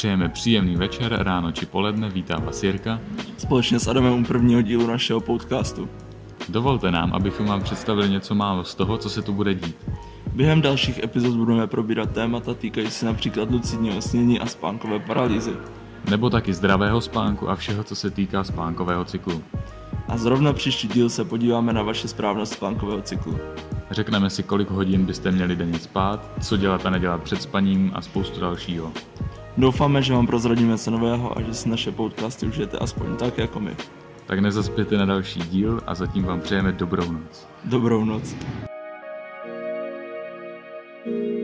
Přejeme příjemný večer, ráno či poledne, vítá vás Jirka. Společně s Adamem u prvního dílu našeho podcastu. Dovolte nám, abychom vám představili něco málo z toho, co se tu bude dít. Během dalších epizod budeme probírat témata týkající se například lucidního snění a spánkové paralýzy. Nebo taky zdravého spánku a všeho, co se týká spánkového cyklu. A zrovna příští díl se podíváme na vaše správnost spánkového cyklu. Řekneme si, kolik hodin byste měli denně spát, co dělat a nedělat před spaním a spoustu dalšího. Doufáme, že vám prozradíme se nového a že si naše podcasty užijete aspoň tak, jako my. Tak nezaspěte na další díl a zatím vám přejeme dobrou noc. Dobrou noc. thank you